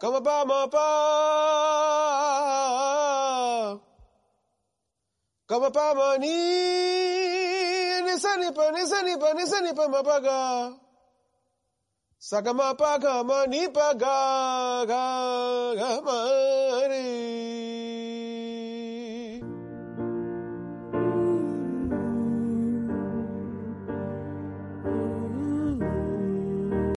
Come pa my pa. Kama pa my ni. Ni sa ni pa ni pa ni pa ga. Ga pa ga ma ni pa ga ga ga ma.